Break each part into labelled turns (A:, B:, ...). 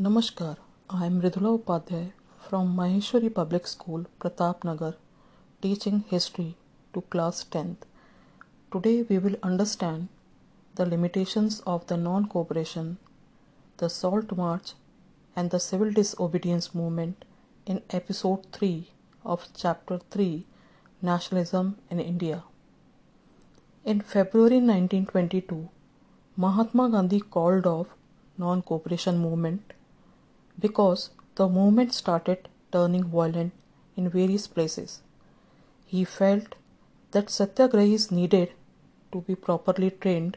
A: Namaskar, I am Ridhula Upadhyay from Maheshwari Public School, Pratap Nagar, teaching history to class 10th. Today we will understand the limitations of the non cooperation, the Salt March, and the civil disobedience movement in episode 3 of chapter 3 Nationalism in India. In February 1922, Mahatma Gandhi called off non cooperation movement because the movement started turning violent in various places. He felt that satyagrahis needed to be properly trained.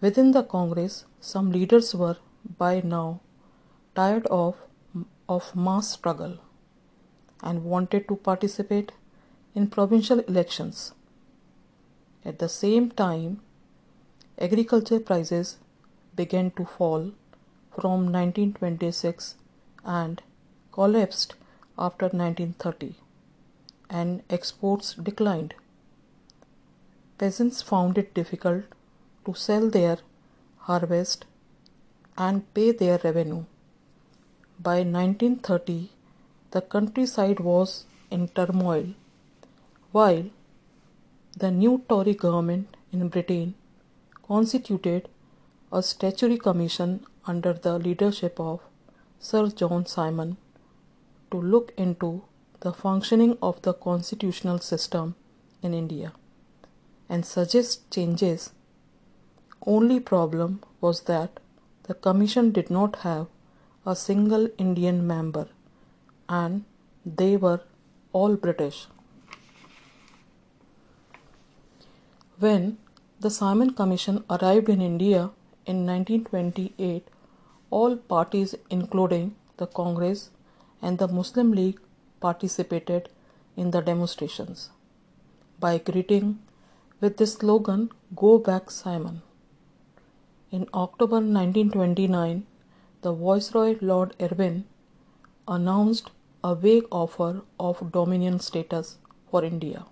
A: Within the Congress, some leaders were by now tired of, of mass struggle and wanted to participate in provincial elections. At the same time, agriculture prices began to fall from 1926 and collapsed after 1930, and exports declined. Peasants found it difficult to sell their harvest and pay their revenue. By 1930, the countryside was in turmoil, while the new Tory government in Britain constituted a statutory commission under the leadership of Sir John Simon to look into the functioning of the constitutional system in India and suggest changes. Only problem was that the commission did not have a single Indian member and they were all British. When the Simon Commission arrived in India in 1928, all parties, including the Congress and the Muslim League, participated in the demonstrations by greeting with the slogan Go Back Simon. In October 1929, the Viceroy Lord Irwin announced a vague offer of dominion status for India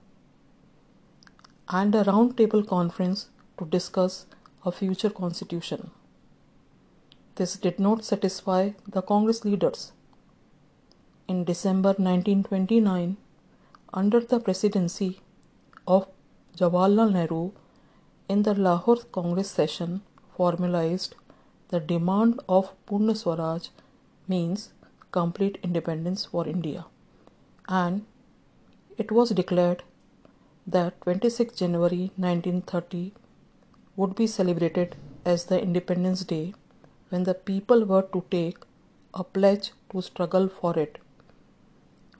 A: and a roundtable conference to discuss a future constitution. This did not satisfy the Congress leaders. In December 1929, under the presidency of Jawaharlal Nehru, in the Lahore Congress session, formalized the demand of Purna Swaraj means complete independence for India, and it was declared that 26 January 1930 would be celebrated as the Independence Day when the people were to take a pledge to struggle for it.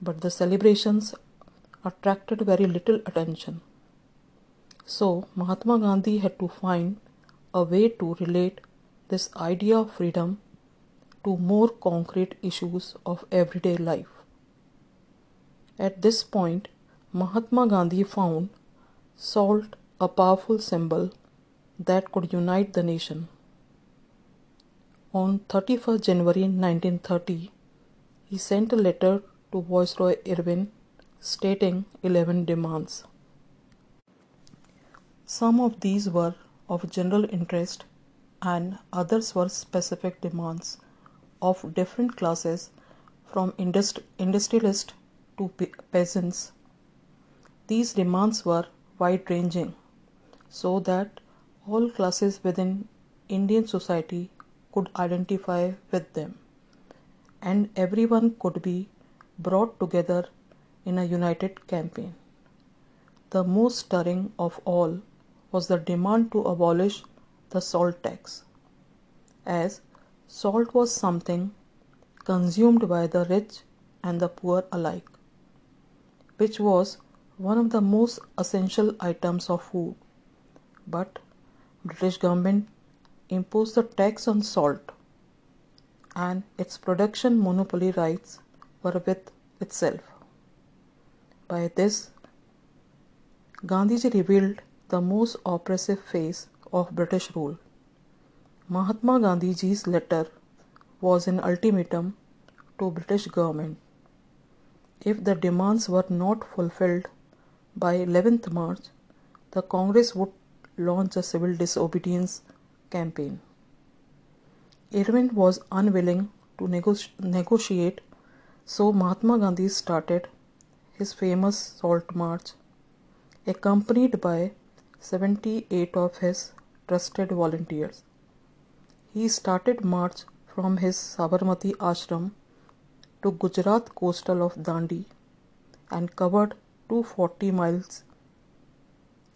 A: But the celebrations attracted very little attention. So Mahatma Gandhi had to find a way to relate this idea of freedom to more concrete issues of everyday life. At this point, Mahatma Gandhi found salt a powerful symbol that could unite the nation. On 31st January 1930, he sent a letter to Viceroy Irwin stating 11 demands. Some of these were of general interest and others were specific demands of different classes from industri- industrialists to pe- peasants. These demands were wide ranging so that all classes within Indian society could identify with them and everyone could be brought together in a united campaign. The most stirring of all was the demand to abolish the salt tax, as salt was something consumed by the rich and the poor alike, which was one of the most essential items of food. But British government imposed the tax on salt and its production monopoly rights were with itself. By this, Gandhiji revealed the most oppressive phase of British rule. Mahatma Gandhiji's letter was an ultimatum to British government. If the demands were not fulfilled by 11th March, the Congress would launch a civil disobedience campaign. Irwin was unwilling to nego- negotiate, so Mahatma Gandhi started his famous Salt March, accompanied by 78 of his trusted volunteers. He started march from his Sabarmati ashram to Gujarat coastal of Dandi and covered 240 miles.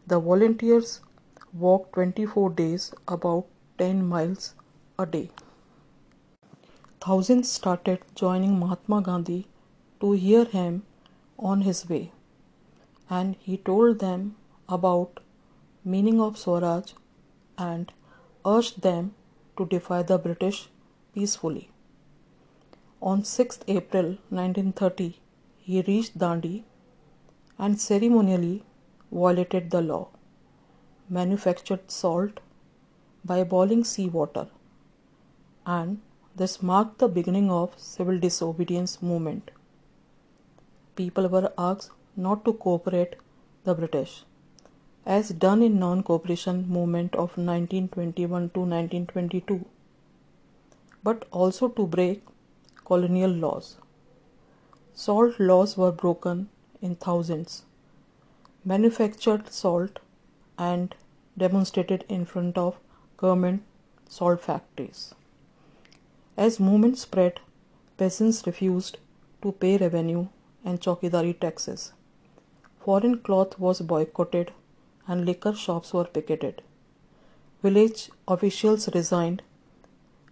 A: The volunteers walked 24 days about 10 miles a day. Thousands started joining Mahatma Gandhi to hear him on his way and he told them about meaning of Swaraj and urged them to defy the British peacefully. On 6th April 1930, he reached Dandi and ceremonially violated the law, manufactured salt by boiling sea water, and this marked the beginning of civil disobedience movement. People were asked not to cooperate the British, as done in non-cooperation movement of 1921 to 1922, but also to break colonial laws. Salt laws were broken in thousands, manufactured salt and demonstrated in front of government salt factories. As movement spread, peasants refused to pay revenue and chowkidari taxes. Foreign cloth was boycotted and liquor shops were picketed. Village officials resigned,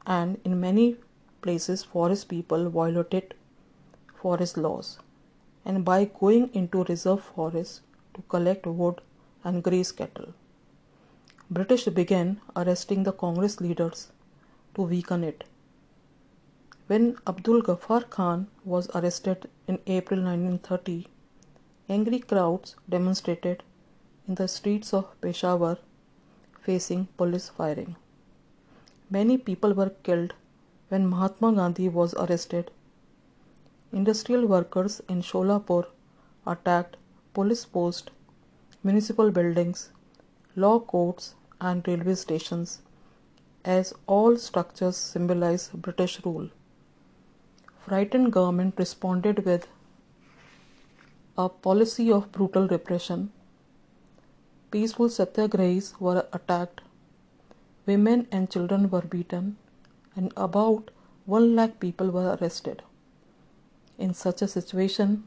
A: and in many places, forest people violated forest laws and by going into reserve forests to collect wood and graze cattle. British began arresting the Congress leaders to weaken it. When Abdul Ghaffar Khan was arrested in April 1930, angry crowds demonstrated in the streets of Peshawar facing police firing. Many people were killed when Mahatma Gandhi was arrested Industrial workers in Sholapur attacked police posts, municipal buildings, law courts, and railway stations, as all structures symbolize British rule. Frightened government responded with a policy of brutal repression. Peaceful satyagrahis were attacked, women and children were beaten, and about 1 lakh people were arrested. In such a situation,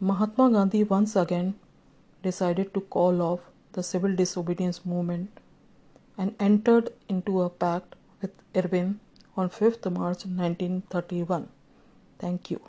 A: Mahatma Gandhi once again decided to call off the civil disobedience movement and entered into a pact with Irwin on 5th March 1931. Thank you.